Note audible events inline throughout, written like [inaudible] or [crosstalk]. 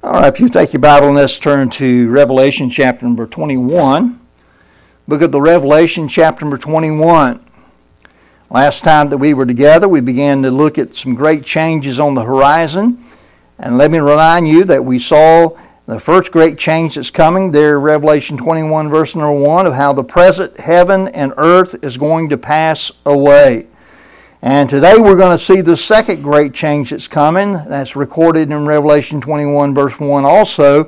All right, if you take your Bible and let's turn to Revelation chapter number 21. Book of the Revelation chapter number 21. Last time that we were together, we began to look at some great changes on the horizon. And let me remind you that we saw the first great change that's coming there, Revelation 21, verse number 1, of how the present heaven and earth is going to pass away. And today we're going to see the second great change that's coming. That's recorded in Revelation 21, verse 1 also,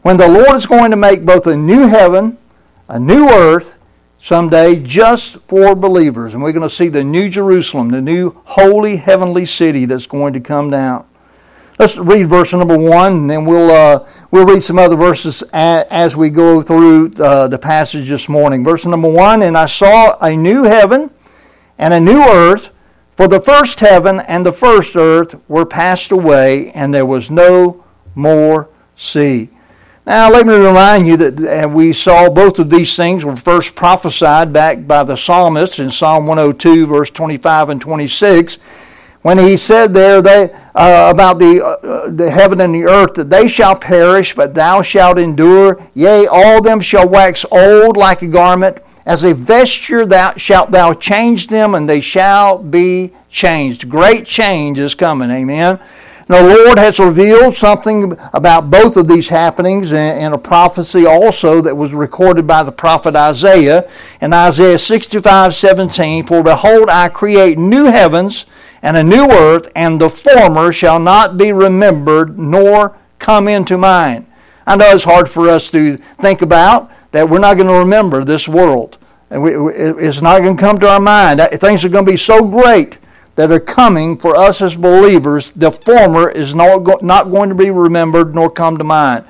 when the Lord is going to make both a new heaven, a new earth, someday just for believers. And we're going to see the new Jerusalem, the new holy heavenly city that's going to come down. Let's read verse number one, and then we'll uh, we'll read some other verses as we go through uh, the passage this morning. Verse number one, and I saw a new heaven and a new earth, for the first heaven and the first earth were passed away, and there was no more sea. Now, let me remind you that we saw both of these things were first prophesied back by the psalmist in Psalm 102, verse 25 and 26, when he said there they, uh, about the, uh, the heaven and the earth that they shall perish, but thou shalt endure. Yea, all them shall wax old like a garment as a vesture thou shalt thou change them, and they shall be changed. Great change is coming. Amen. the Lord has revealed something about both of these happenings in a prophecy also that was recorded by the prophet Isaiah in Isaiah 65 17. For behold, I create new heavens and a new earth, and the former shall not be remembered nor come into mind. I know it's hard for us to think about, that we're not going to remember this world. And we, it's not going to come to our mind. Things are going to be so great that are coming for us as believers. The former is not, not going to be remembered nor come to mind.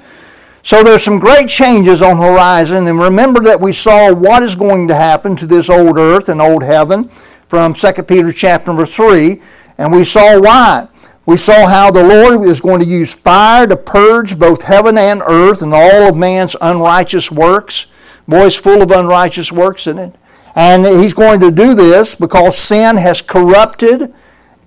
So there's some great changes on horizon. And remember that we saw what is going to happen to this old earth and old heaven from 2 Peter chapter number 3. And we saw why. We saw how the Lord is going to use fire to purge both heaven and earth and all of man's unrighteous works. Boy, it's full of unrighteous works in it. And he's going to do this because sin has corrupted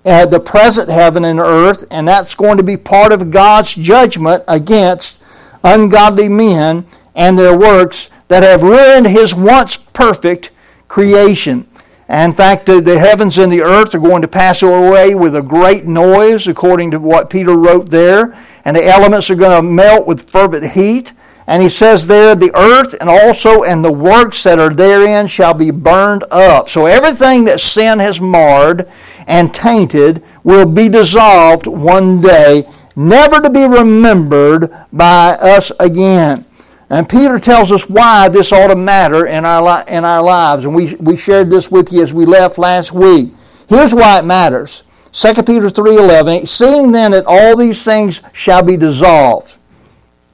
uh, the present heaven and earth, and that's going to be part of God's judgment against ungodly men and their works that have ruined his once perfect creation. In fact, the heavens and the earth are going to pass away with a great noise, according to what Peter wrote there. And the elements are going to melt with fervent heat. And he says there, the earth and also and the works that are therein shall be burned up. So everything that sin has marred and tainted will be dissolved one day, never to be remembered by us again. And Peter tells us why this ought to matter in our, in our lives. And we, we shared this with you as we left last week. Here's why it matters. 2 Peter 3.11, Seeing then that all these things shall be dissolved.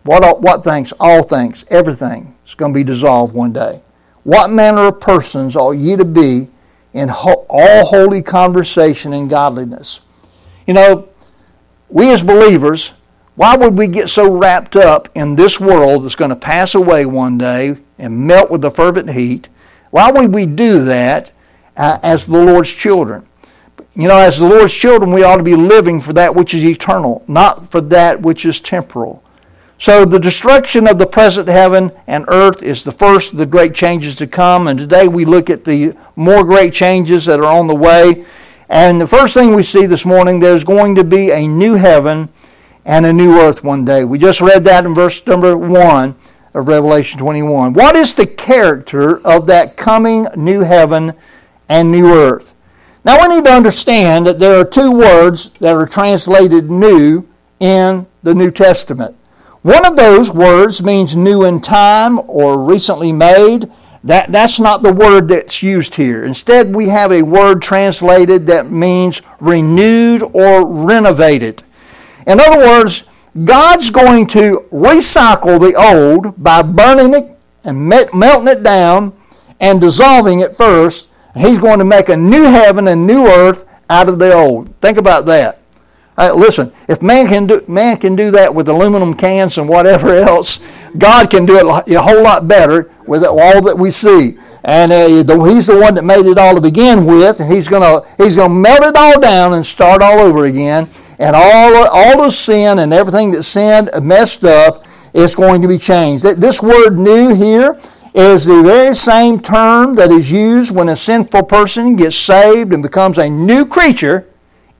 What, what things? All things. Everything is going to be dissolved one day. What manner of persons ought ye to be in ho- all holy conversation and godliness? You know, we as believers why would we get so wrapped up in this world that's going to pass away one day and melt with the fervent heat? Why would we do that uh, as the Lord's children? You know, as the Lord's children, we ought to be living for that which is eternal, not for that which is temporal. So, the destruction of the present heaven and earth is the first of the great changes to come. And today we look at the more great changes that are on the way. And the first thing we see this morning, there's going to be a new heaven and a new earth one day. We just read that in verse number 1 of Revelation 21. What is the character of that coming new heaven and new earth? Now we need to understand that there are two words that are translated new in the New Testament. One of those words means new in time or recently made. That, that's not the word that's used here. Instead, we have a word translated that means renewed or renovated. In other words, God's going to recycle the old by burning it and melting it down and dissolving it first. He's going to make a new heaven and new earth out of the old. Think about that. Uh, listen, if man can do man can do that with aluminum cans and whatever [laughs] else, God can do it a whole lot better with all that we see. And uh, the, He's the one that made it all to begin with, and He's gonna He's gonna melt it all down and start all over again. And all, all the sin and everything that sin messed up is going to be changed. This word new here is the very same term that is used when a sinful person gets saved and becomes a new creature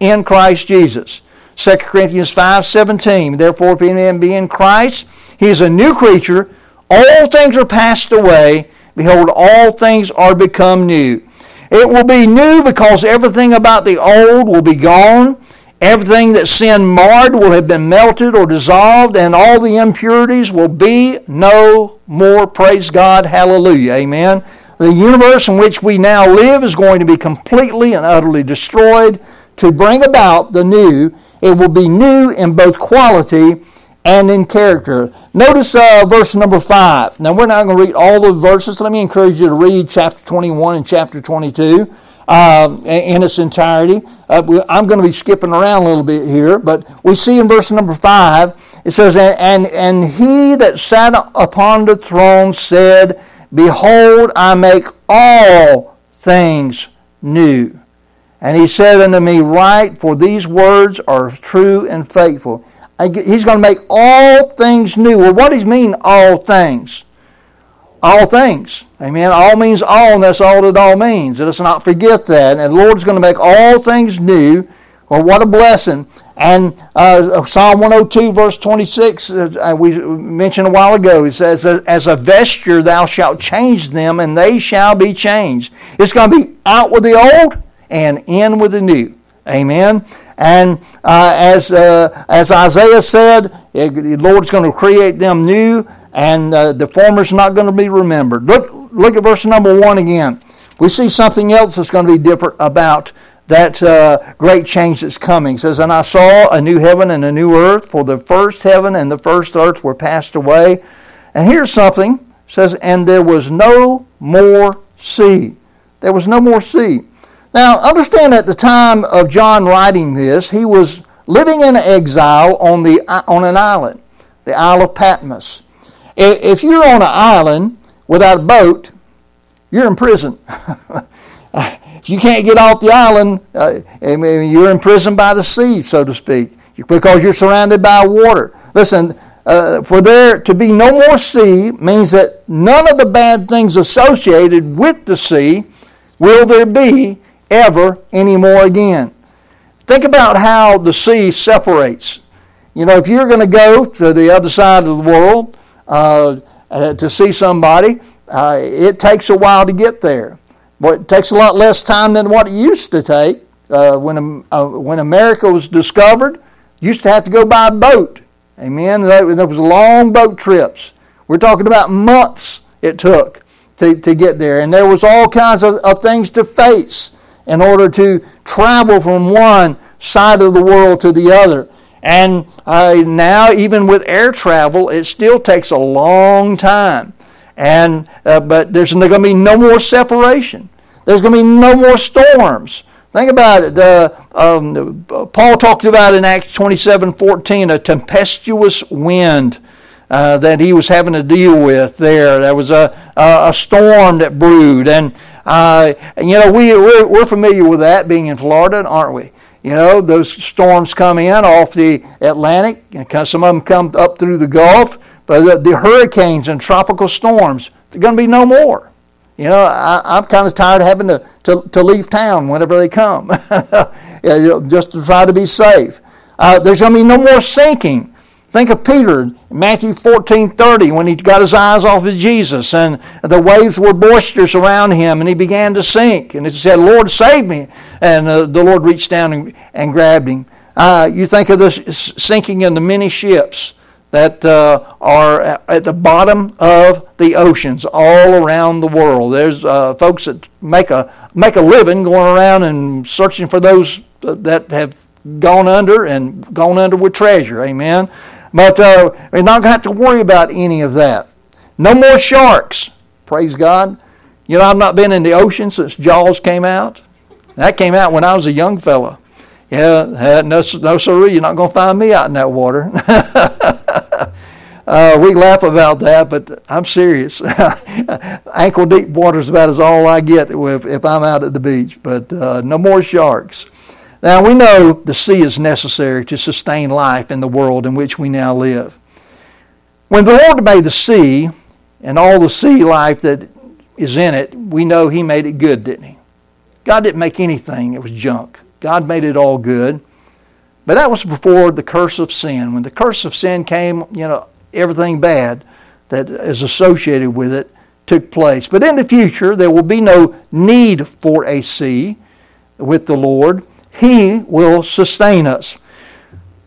in Christ Jesus. 2 Corinthians 5:17. Therefore, if any man be in Christ, he is a new creature. All things are passed away. Behold, all things are become new. It will be new because everything about the old will be gone. Everything that sin marred will have been melted or dissolved, and all the impurities will be no more. Praise God. Hallelujah. Amen. The universe in which we now live is going to be completely and utterly destroyed to bring about the new. It will be new in both quality and in character. Notice uh, verse number 5. Now, we're not going to read all the verses. Let me encourage you to read chapter 21 and chapter 22 uh, in its entirety. Uh, I'm going to be skipping around a little bit here, but we see in verse number 5, it says, and, and he that sat upon the throne said, Behold, I make all things new. And he said unto me, Write, for these words are true and faithful. He's going to make all things new. Well, what does he mean, all things? All things. Amen. All means all, and that's all that all means. Let us not forget that. And the Lord is going to make all things new. Well, what a blessing. And uh, Psalm 102, verse 26, uh, we mentioned a while ago, it says, As a vesture thou shalt change them, and they shall be changed. It's going to be out with the old and in with the new. Amen. And uh, as, uh, as Isaiah said, the Lord's going to create them new, and uh, the former's not going to be remembered. Look, look at verse number one again. We see something else that's going to be different about that uh, great change that's coming. It says, And I saw a new heaven and a new earth, for the first heaven and the first earth were passed away. And here's something. It says, And there was no more sea. There was no more sea. Now, understand at the time of John writing this, he was living in exile on, the, on an island, the Isle of Patmos. If you're on an island without a boat, you're in prison. [laughs] if you can't get off the island, uh, you're in prison by the sea, so to speak, because you're surrounded by water. Listen, uh, for there to be no more sea means that none of the bad things associated with the sea will there be ever anymore again. Think about how the sea separates. You know, if you're going to go to the other side of the world uh, to see somebody, uh, it takes a while to get there. But it takes a lot less time than what it used to take. Uh, when, uh, when America was discovered, used to have to go by boat. Amen. There was long boat trips. We're talking about months it took to, to get there. And there was all kinds of, of things to face in order to travel from one side of the world to the other. And uh, now, even with air travel, it still takes a long time. And uh, but there's going to be no more separation. There's going to be no more storms. Think about it. Uh, um, Paul talked about in Acts 27:14 a tempestuous wind uh, that he was having to deal with there. There was a, a, storm that brewed, and uh, you know, we, we're, we're familiar with that being in Florida, aren't we? You know, those storms come in off the Atlantic, and some of them come up through the Gulf, but the, the hurricanes and tropical storms, they're going to be no more. You know, I, am kind of tired of having to, to, to leave town whenever they come, [laughs] just to try to be safe. Uh, there's going to be no more sinking. Think of Peter, Matthew 14 30, when he got his eyes off of Jesus and the waves were boisterous around him and he began to sink. And he said, Lord, save me. And uh, the Lord reached down and, and grabbed him. Uh, you think of the sinking in the many ships that uh, are at the bottom of the oceans all around the world. There's uh, folks that make a, make a living going around and searching for those that have gone under and gone under with treasure. Amen. But uh, we're not going to have to worry about any of that. No more sharks. Praise God. You know, I've not been in the ocean since Jaws came out. That came out when I was a young fella. Yeah, no, no, sir, you're not going to find me out in that water. [laughs] uh, we laugh about that, but I'm serious. [laughs] Ankle deep water is about as all I get if, if I'm out at the beach. But uh, no more sharks. Now, we know the sea is necessary to sustain life in the world in which we now live. When the Lord made the sea and all the sea life that is in it, we know He made it good, didn't He? God didn't make anything it was junk. God made it all good. But that was before the curse of sin. When the curse of sin came, you know, everything bad that is associated with it took place. But in the future, there will be no need for a sea with the Lord. He will sustain us.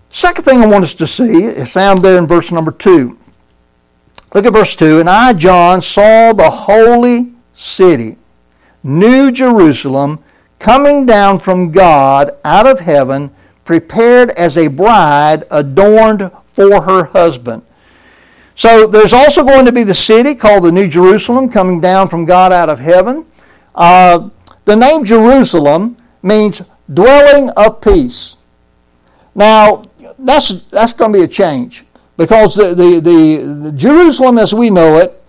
Second thing I want us to see is found there in verse number 2. Look at verse 2. And I, John, saw the holy city, New Jerusalem, coming down from God out of heaven, prepared as a bride adorned for her husband. So there's also going to be the city called the New Jerusalem coming down from God out of heaven. Uh, the name Jerusalem means dwelling of peace. Now, that's, that's going to be a change because the, the, the, the Jerusalem as we know it,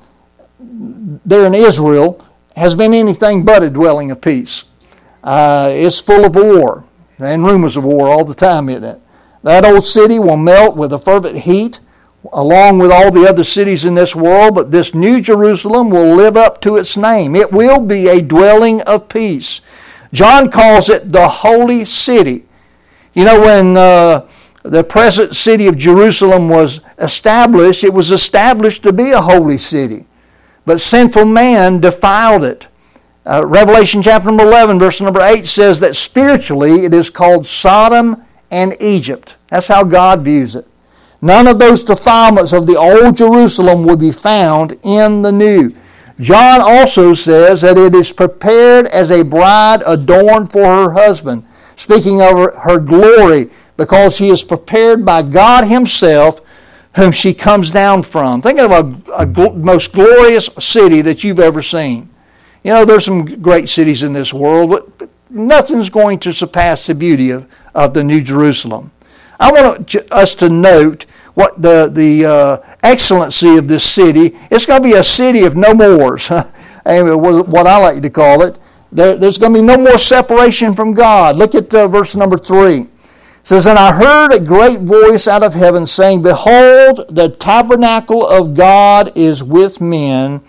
there in Israel, has been anything but a dwelling of peace. Uh, it's full of war and rumors of war all the time, isn't it? That old city will melt with a fervent heat along with all the other cities in this world, but this new Jerusalem will live up to its name. It will be a dwelling of peace. John calls it the holy city. You know, when uh, the present city of Jerusalem was established, it was established to be a holy city. But sinful man defiled it. Uh, Revelation chapter number 11, verse number 8 says that spiritually it is called Sodom and Egypt. That's how God views it. None of those defilements of the old Jerusalem would be found in the new. John also says that it is prepared as a bride adorned for her husband, speaking of her glory, because she is prepared by God Himself, whom she comes down from. Think of a, a gl- most glorious city that you've ever seen. You know, there's some great cities in this world, but nothing's going to surpass the beauty of, of the New Jerusalem. I want us to note what the, the uh, excellency of this city. It's going to be a city of no mores, [laughs] what I like to call it. There, there's going to be no more separation from God. Look at uh, verse number 3. Says, And I heard a great voice out of heaven saying, Behold, the tabernacle of God is with men,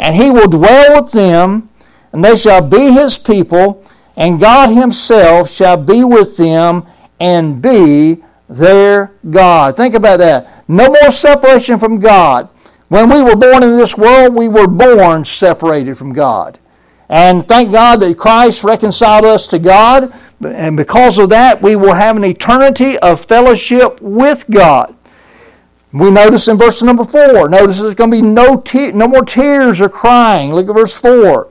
and he will dwell with them, and they shall be his people, and God himself shall be with them and be their God. Think about that. No more separation from God. When we were born in this world, we were born separated from God. And thank God that Christ reconciled us to God. And because of that, we will have an eternity of fellowship with God. We notice in verse number 4, notice there's going to be no, te- no more tears or crying. Look at verse 4.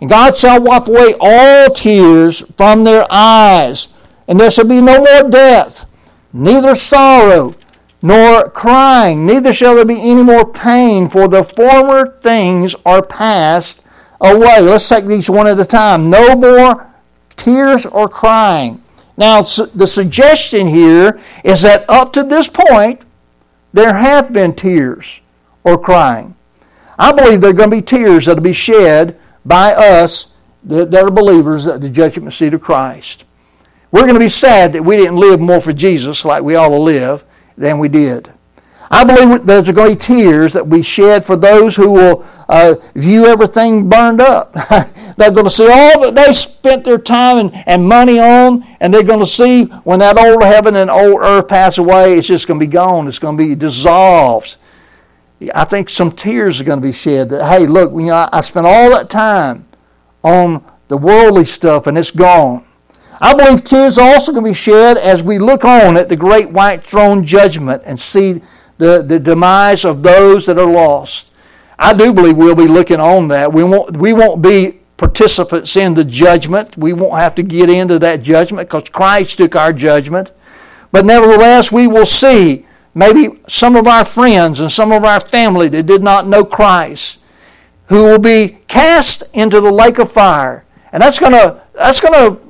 And God shall wipe away all tears from their eyes, and there shall be no more death, neither sorrow nor crying, neither shall there be any more pain, for the former things are passed away. Let's take these one at a time. No more tears or crying. Now, the suggestion here is that up to this point, there have been tears or crying. I believe there are going to be tears that will be shed by us that are believers at the judgment seat of Christ. We're going to be sad that we didn't live more for Jesus like we ought to live than we did. I believe there's going to be tears that we shed for those who will uh, view everything burned up. [laughs] they're going to see all that they spent their time and, and money on, and they're going to see when that old heaven and old earth pass away, it's just going to be gone. It's going to be dissolved. I think some tears are going to be shed that, hey, look, you know, I, I spent all that time on the worldly stuff and it's gone. I believe tears are also going to be shed as we look on at the great white throne judgment and see the, the demise of those that are lost. I do believe we'll be looking on that. We won't, we won't be participants in the judgment. We won't have to get into that judgment because Christ took our judgment. But nevertheless, we will see maybe some of our friends and some of our family that did not know Christ who will be cast into the lake of fire. And that's going to that's going to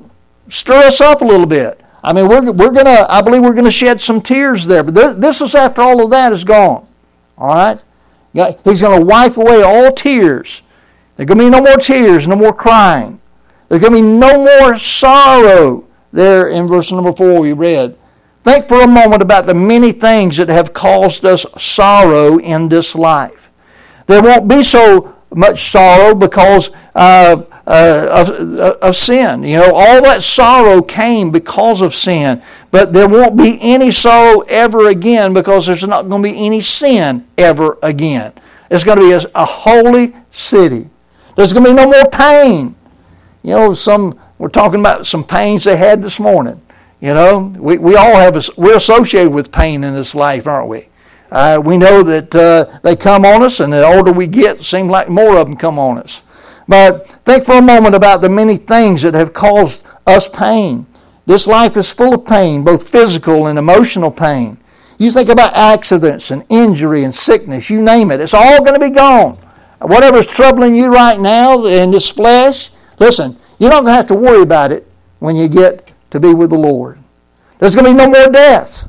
stir us up a little bit. I mean, we're, we're going to, I believe we're going to shed some tears there. But th- this is after all of that is gone. All right? He's going to wipe away all tears. There's going to be no more tears, no more crying. There's going to be no more sorrow, there in verse number 4 we read. Think for a moment about the many things that have caused us sorrow in this life. There won't be so much sorrow because uh, uh, of, uh, of sin. You know, all that sorrow came because of sin. But there won't be any sorrow ever again because there's not going to be any sin ever again. It's going to be a, a holy city. There's going to be no more pain. You know, some we're talking about some pains they had this morning. You know, we, we all have, we're associated with pain in this life, aren't we? Uh, we know that uh, they come on us, and the older we get, it seems like more of them come on us. But think for a moment about the many things that have caused us pain. This life is full of pain, both physical and emotional pain. You think about accidents and injury and sickness, you name it, it's all going to be gone. Whatever's troubling you right now in this flesh, listen, you're not going to have to worry about it when you get to be with the Lord. There's going to be no more death.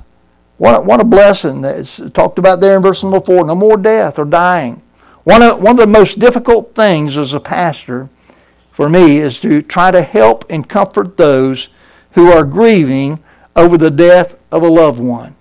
What a, what a blessing that's talked about there in verse number 4. No more death or dying. One of, one of the most difficult things as a pastor for me is to try to help and comfort those who are grieving over the death of a loved one.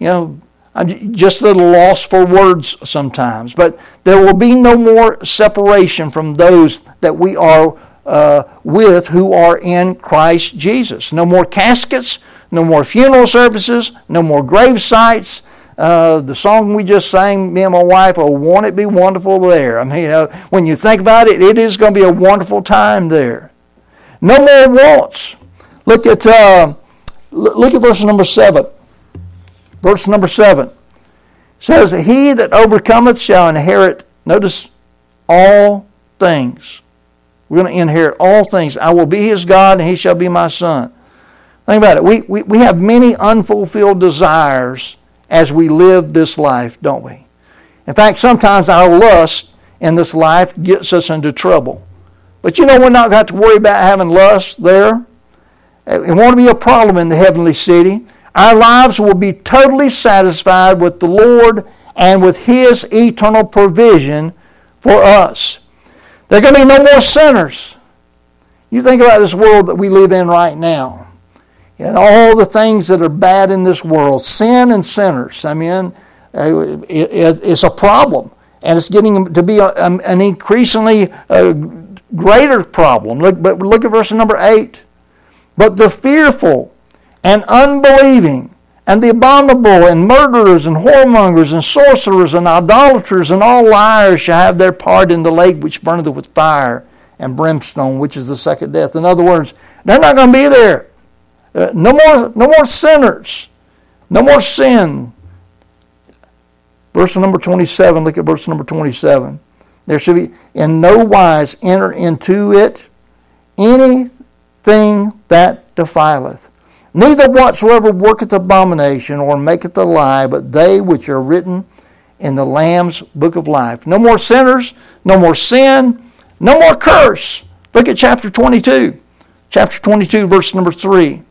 You know, I'm just a little lost for words sometimes, but there will be no more separation from those that we are uh, with who are in Christ Jesus. No more caskets, no more funeral services, no more grave sites. Uh, the song we just sang, me and my wife, oh, won't it be wonderful there? I mean, uh, when you think about it, it is going to be a wonderful time there. No more wants. Look at uh, look at verse number seven. Verse number seven says, "He that overcometh shall inherit." Notice all things. We're going to inherit all things. I will be his God, and he shall be my son. Think about it. We, we, we have many unfulfilled desires as we live this life, don't we? In fact, sometimes our lust in this life gets us into trouble. But you know, we're not got to worry about having lust there. It won't be a problem in the heavenly city. Our lives will be totally satisfied with the Lord and with His eternal provision for us. There are going to be no more sinners. You think about this world that we live in right now and all the things that are bad in this world sin and sinners. I mean, uh, it's a problem. And it's getting to be an increasingly uh, greater problem. Look, but look at verse number 8. But the fearful and unbelieving and the abominable, and murderers, and whoremongers, and sorcerers, and idolaters, and all liars shall have their part in the lake which burneth with fire and brimstone, which is the second death. In other words, they're not going to be there. Uh, no more, no more sinners. No more sin. Verse number 27, look at verse number 27. There should be in no wise enter into it anything that defileth Neither whatsoever worketh abomination or maketh a lie, but they which are written in the Lamb's book of life. No more sinners, no more sin, no more curse. Look at chapter 22. Chapter 22, verse number 3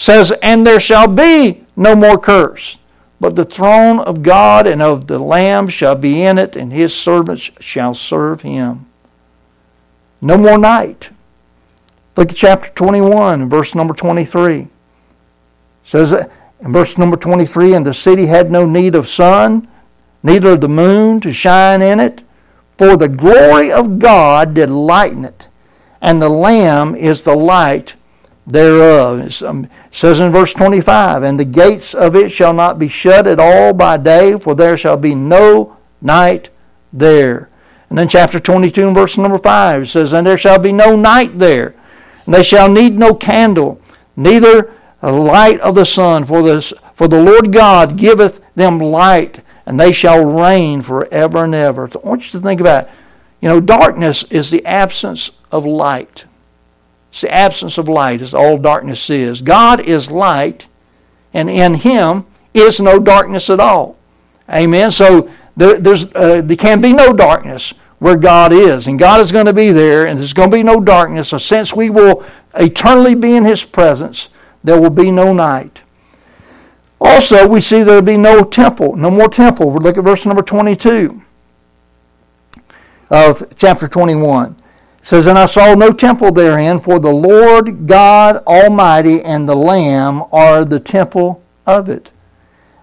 says, And there shall be no more curse, but the throne of God and of the Lamb shall be in it, and his servants shall serve him. No more night. Look at chapter 21, verse number 23 says in verse number 23 and the city had no need of sun neither of the moon to shine in it for the glory of god did lighten it and the lamb is the light thereof it says in verse 25 and the gates of it shall not be shut at all by day for there shall be no night there and then chapter 22 and verse number 5 says and there shall be no night there and they shall need no candle neither a light of the sun, for, this, for the Lord God giveth them light, and they shall reign forever and ever. So I want you to think about it. You know, darkness is the absence of light. It's the absence of light, is all darkness is. God is light, and in Him is no darkness at all. Amen. So there, there's, uh, there can be no darkness where God is, and God is going to be there, and there's going to be no darkness. So since we will eternally be in His presence, there will be no night. Also, we see there will be no temple, no more temple. Look at verse number 22 of chapter 21. Says, And I saw no temple therein, for the Lord God Almighty and the Lamb are the temple of it.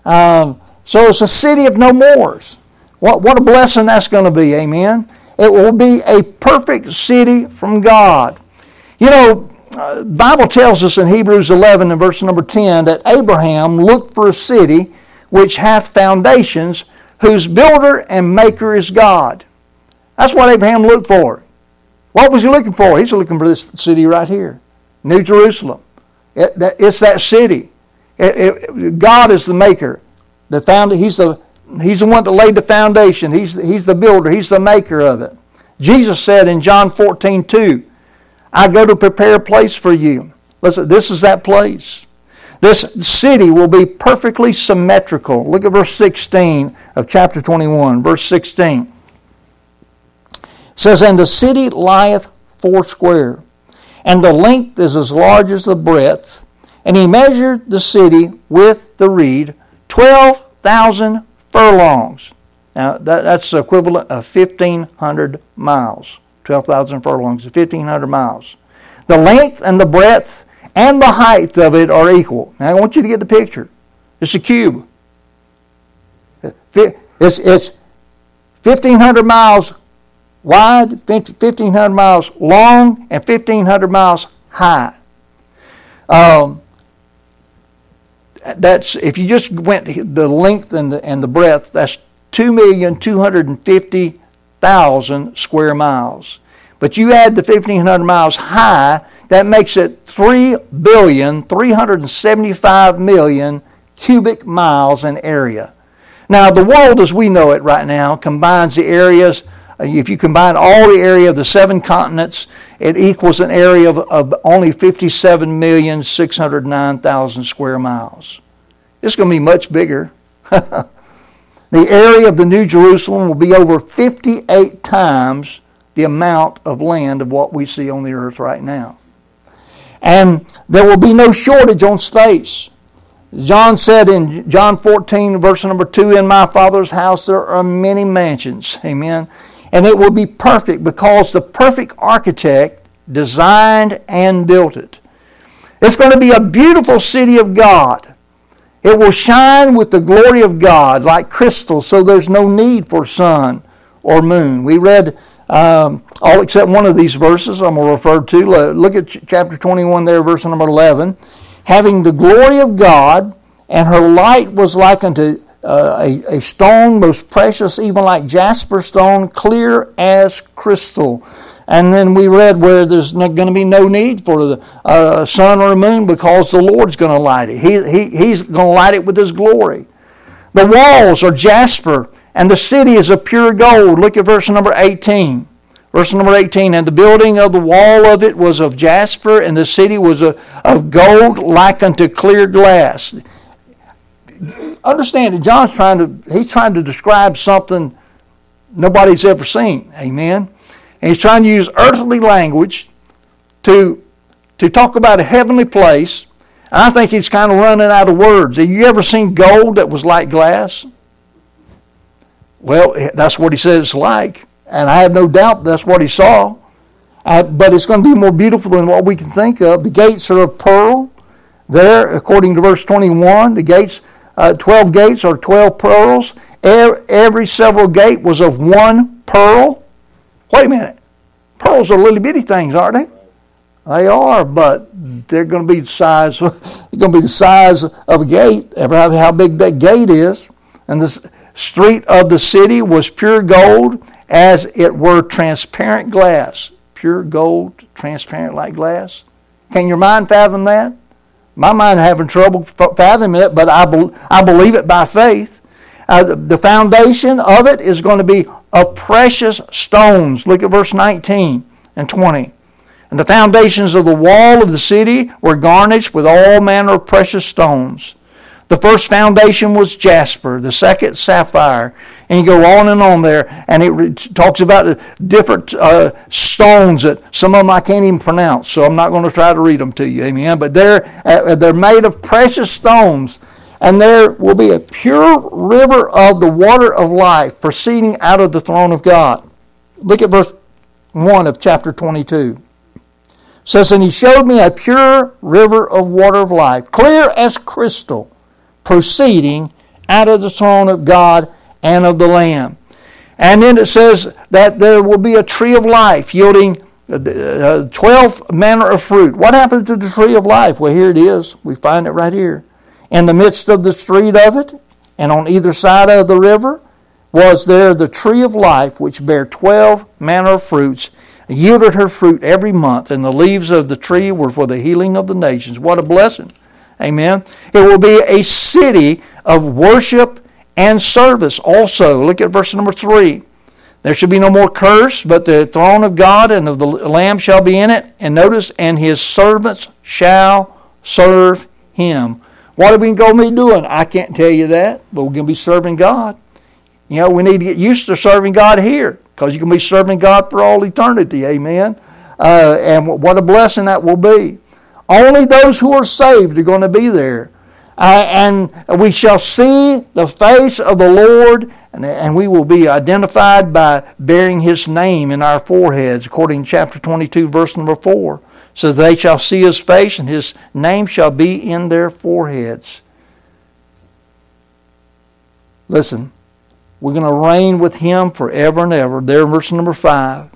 Um, so it's a city of no mores. What, what a blessing that's going to be, amen. It will be a perfect city from God. You know, uh, Bible tells us in Hebrews 11 and verse number 10 that Abraham looked for a city which hath foundations, whose builder and maker is God. That's what Abraham looked for. What was he looking for? He's looking for this city right here, New Jerusalem. It, it's that city. It, it, God is the maker. The founder. he's, the, he's the one that laid the foundation. He's, he's the builder. He's the maker of it. Jesus said in John 14, 2, I go to prepare a place for you. Listen, this is that place. This city will be perfectly symmetrical. Look at verse 16 of chapter 21. Verse 16 it says, And the city lieth foursquare, and the length is as large as the breadth. And he measured the city with the reed, 12,000 furlongs. Now, that, that's the equivalent of 1,500 miles. 12,000 furlongs, 1,500 miles. The length and the breadth and the height of it are equal. Now, I want you to get the picture. It's a cube. It's, it's 1,500 miles wide, 1,500 miles long, and 1,500 miles high. Um, that's if you just went the length and the, and the breadth, that's 2,250,000 thousand square miles. But you add the 1,500 miles high, that makes it 3 billion, 375 million cubic miles in area. Now, the world as we know it right now combines the areas, Uh, if you combine all the area of the seven continents, it equals an area of, of only 57,609,000 square miles. It's going to be much bigger. [laughs] The area of the New Jerusalem will be over 58 times the amount of land of what we see on the earth right now. And there will be no shortage on space. John said in John 14, verse number 2, In my Father's house there are many mansions. Amen. And it will be perfect because the perfect architect designed and built it. It's going to be a beautiful city of God. It will shine with the glory of God like crystal, so there's no need for sun or moon. We read um, all except one of these verses I'm going to refer to. Look at chapter 21 there, verse number 11. Having the glory of God, and her light was like unto uh, a, a stone most precious, even like jasper stone, clear as crystal. And then we read where there's going to be no need for the uh, sun or moon because the Lord's going to light it. He, he, he's going to light it with His glory. The walls are jasper, and the city is of pure gold. Look at verse number 18. Verse number 18, and the building of the wall of it was of jasper, and the city was a, of gold like unto clear glass. Understand that John's trying to, he's trying to describe something nobody's ever seen. Amen. And he's trying to use earthly language to, to talk about a heavenly place. And I think he's kind of running out of words. Have you ever seen gold that was like glass? Well, eh, that's what he says it's like. And I have no doubt that's what he saw. But it's going to be more beautiful than what we can think of. The gates are of pearl. There, according to verse 21, the gates, uh, 12 gates or 12 pearls. Every several gate was of one pearl. Wait a minute. Pearls are little bitty things, aren't they? They are, but they're going to be the size. [laughs] They're going to be the size of a gate. How big that gate is, and the street of the city was pure gold, as it were transparent glass. Pure gold, transparent like glass. Can your mind fathom that? My mind having trouble fathoming it, but I, be, I believe it by faith. Uh, the foundation of it is going to be of precious stones. Look at verse 19 and 20. And the foundations of the wall of the city were garnished with all manner of precious stones. The first foundation was jasper, the second sapphire, and you go on and on there, and it talks about different uh, stones that some of them I can't even pronounce, so I'm not going to try to read them to you, amen. But they're uh, they're made of precious stones, and there will be a pure river of the water of life proceeding out of the throne of God. Look at verse 1 of chapter 22. It says, And he showed me a pure river of water of life, clear as crystal, proceeding out of the throne of God and of the Lamb. And then it says that there will be a tree of life yielding uh, 12 manner of fruit. What happened to the tree of life? Well, here it is. We find it right here. In the midst of the street of it, and on either side of the river, was there the tree of life, which bare 12 manner of fruits, yielded her fruit every month, and the leaves of the tree were for the healing of the nations. What a blessing. Amen. It will be a city of worship and service also. Look at verse number 3. There shall be no more curse, but the throne of God and of the Lamb shall be in it. And notice, and his servants shall serve him. What are we going to be doing? I can't tell you that, but we're going to be serving God. You know, we need to get used to serving God here because you can be serving God for all eternity. Amen. Uh, and what a blessing that will be. Only those who are saved are going to be there. Uh, and we shall see the face of the Lord, and, and we will be identified by bearing his name in our foreheads, according to chapter 22, verse number 4. So they shall see his face, and his name shall be in their foreheads. Listen, we're going to reign with him forever and ever. There verse number 5.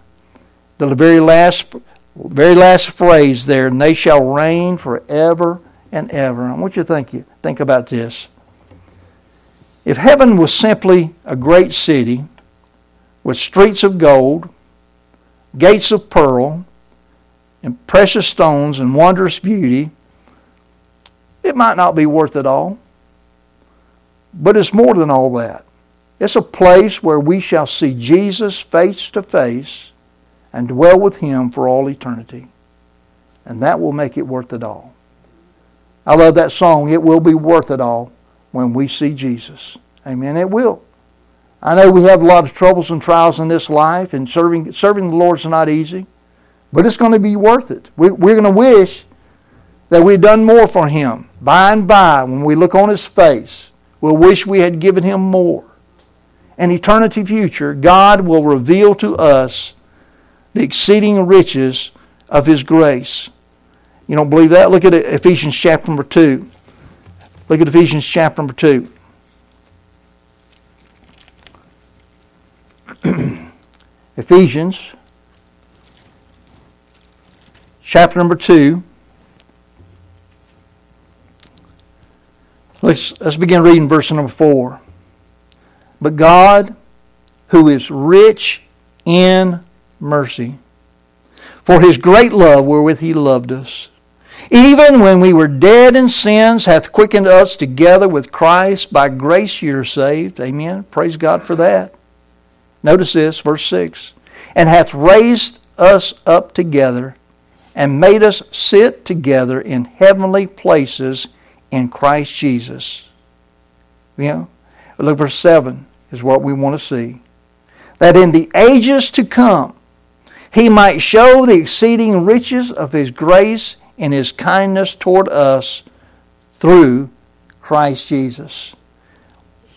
The very last, very last phrase there, and they shall reign forever and ever. I want you to think, you, think about this. If heaven was simply a great city with streets of gold, gates of pearl, and precious stones and wondrous beauty, it might not be worth it all. But it's more than all that. It's a place where we shall see Jesus face to face and dwell with him for all eternity. And that will make it worth it all. I love that song. It will be worth it all when we see Jesus. Amen. It will. I know we have a lot of troubles and trials in this life, and serving, serving the Lord is not easy, but it's going to be worth it. We, we're going to wish that we'd done more for Him. By and by, when we look on His face, we'll wish we had given Him more. In eternity future, God will reveal to us the exceeding riches of His grace. You don't believe that? Look at Ephesians chapter number 2. Look at Ephesians chapter number 2. [clears throat] Ephesians chapter number 2. Let's, let's begin reading verse number 4. But God, who is rich in mercy, for his great love wherewith he loved us, even when we were dead in sins, hath quickened us together with Christ. By grace you are saved. Amen. Praise God for that. Notice this, verse 6. And hath raised us up together and made us sit together in heavenly places in Christ Jesus. You know, look, verse 7 is what we want to see. That in the ages to come, he might show the exceeding riches of his grace in his kindness toward us through Christ Jesus.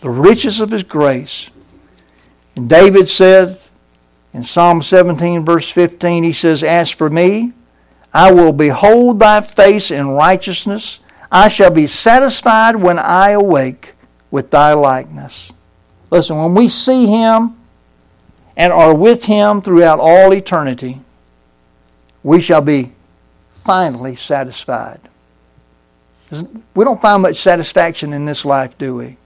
The riches of his grace. And David said in Psalm 17, verse 15, he says, As for me, I will behold thy face in righteousness. I shall be satisfied when I awake with thy likeness. Listen, when we see him and are with him throughout all eternity, we shall be finally satisfied. We don't find much satisfaction in this life, do we?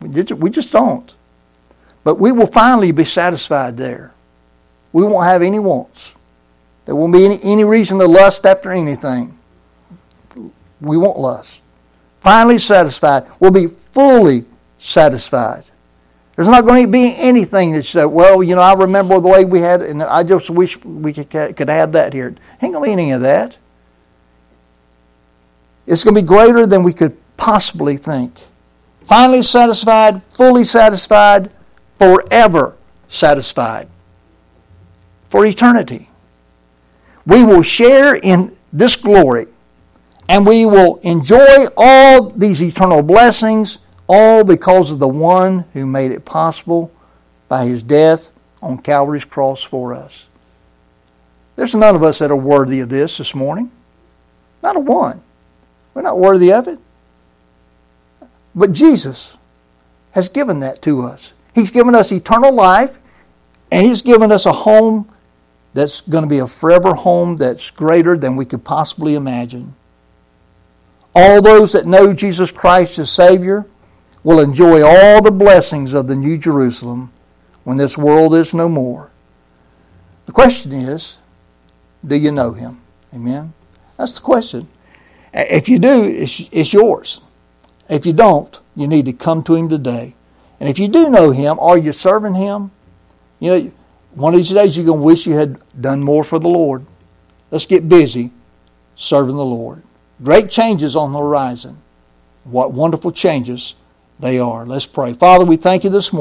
We just don't. But we will finally be satisfied there. We won't have any wants. There won't be any, any reason to lust after anything. We won't lust. Finally satisfied. We'll be fully satisfied. There's not going to be anything that said, uh, well, you know, I remember the way we had, and I just wish we could, could that here. Ain't going to be any of that. It's going to be greater than we could possibly think. Finally satisfied, fully satisfied, forever satisfied. For eternity. We will share in this glory and we will enjoy all these eternal blessings all because of the one who made it possible by his death on Calvary's cross for us. There's none of us that are worthy of this this morning. Not a one. We're not worthy of it. But Jesus has given that to us. He's given us eternal life, and He's given us a home that's going to be a forever home that's greater than we could possibly imagine. All those that know Jesus Christ as Savior will enjoy all the blessings of the New Jerusalem when this world is no more. The question is, do you know Him? Amen? That's the question. If you do, it's, it's yours. If you don't, you need to come to Him today. And if you do know Him, are you serving Him? You know, one of these days you're going to wish you had done more for the Lord. Let's get busy serving the Lord. Great changes on the horizon. What wonderful changes they are. Let's pray. Father, we thank you this morning.